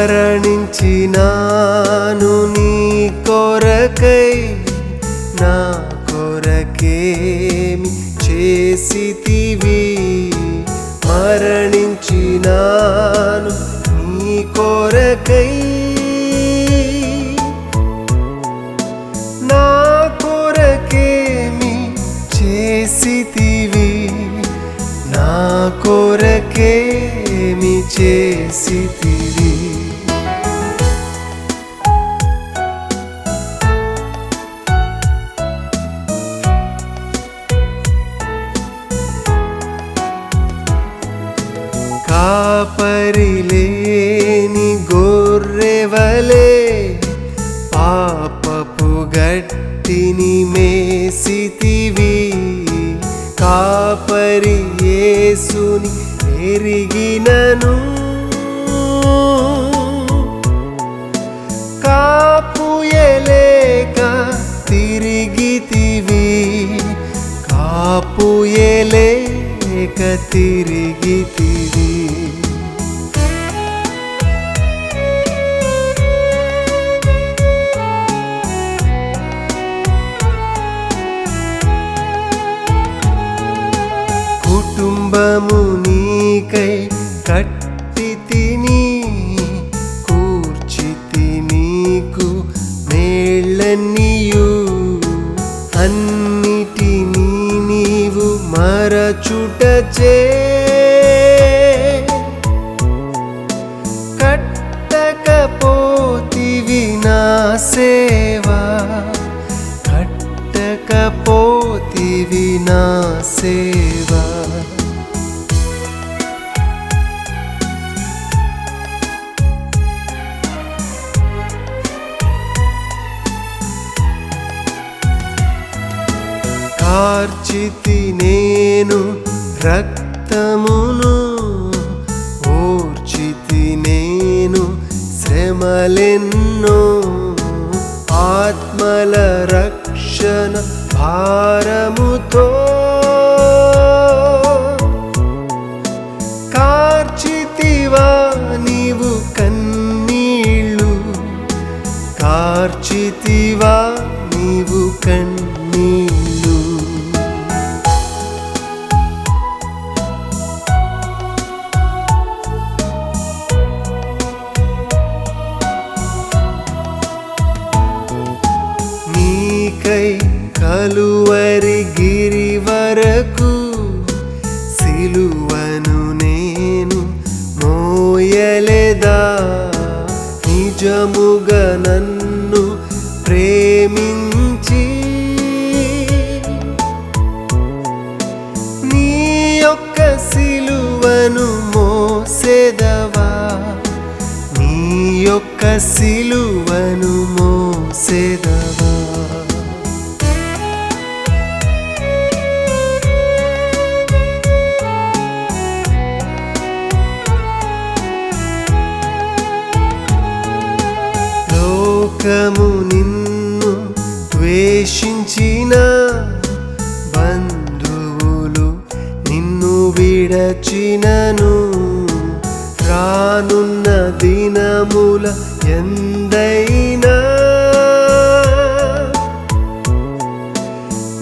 మరణించినాను నీ కొరకై. నా కొరకేమి చేసితివి? మరణించినాను నీ కొరకై. పరిలేని గొర్రెవలే పాపపు గట్టిని మేసితివి. కాపరి యేసుని ఎరిగినను కాపుయలేక తిరిగితివి. కాపుయలేక తిరిగితివి. కుటుంబము నీకై కట్టి తిని కూర్చితి నీకు మేళ్ళనియు. అన్నిటినీ నీవు మరచుటచే కట్టకపోతివి నా సేవా కట్టకపోతివి నా సేవా. కార్చితి నేను రక్తమును ఓర్చితి నేను శ్రమలెన్నో. ఆత్మల రక్షణ భారముతో కార్చితివా నీవు కన్నీళ్ళు కార్చితివా నీవు కన్నీళ్ళు కలువరి గిరి వరకు సిలువను నేను మోయలేదా? నిజముగా నన్ను ప్రేమించి నీ యొక్క సిలువను మోసెదవా? నీ యొక్క సిలువను లోకము నిన్ను ద్వేషించిన బంధువులు నిన్ను విడచినను. రానున్న దినముల ఎందైనా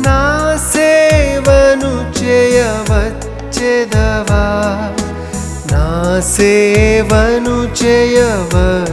నా సేవను చేయవచ్చెదవా? నా సేవను చేయవచ్చెదవా?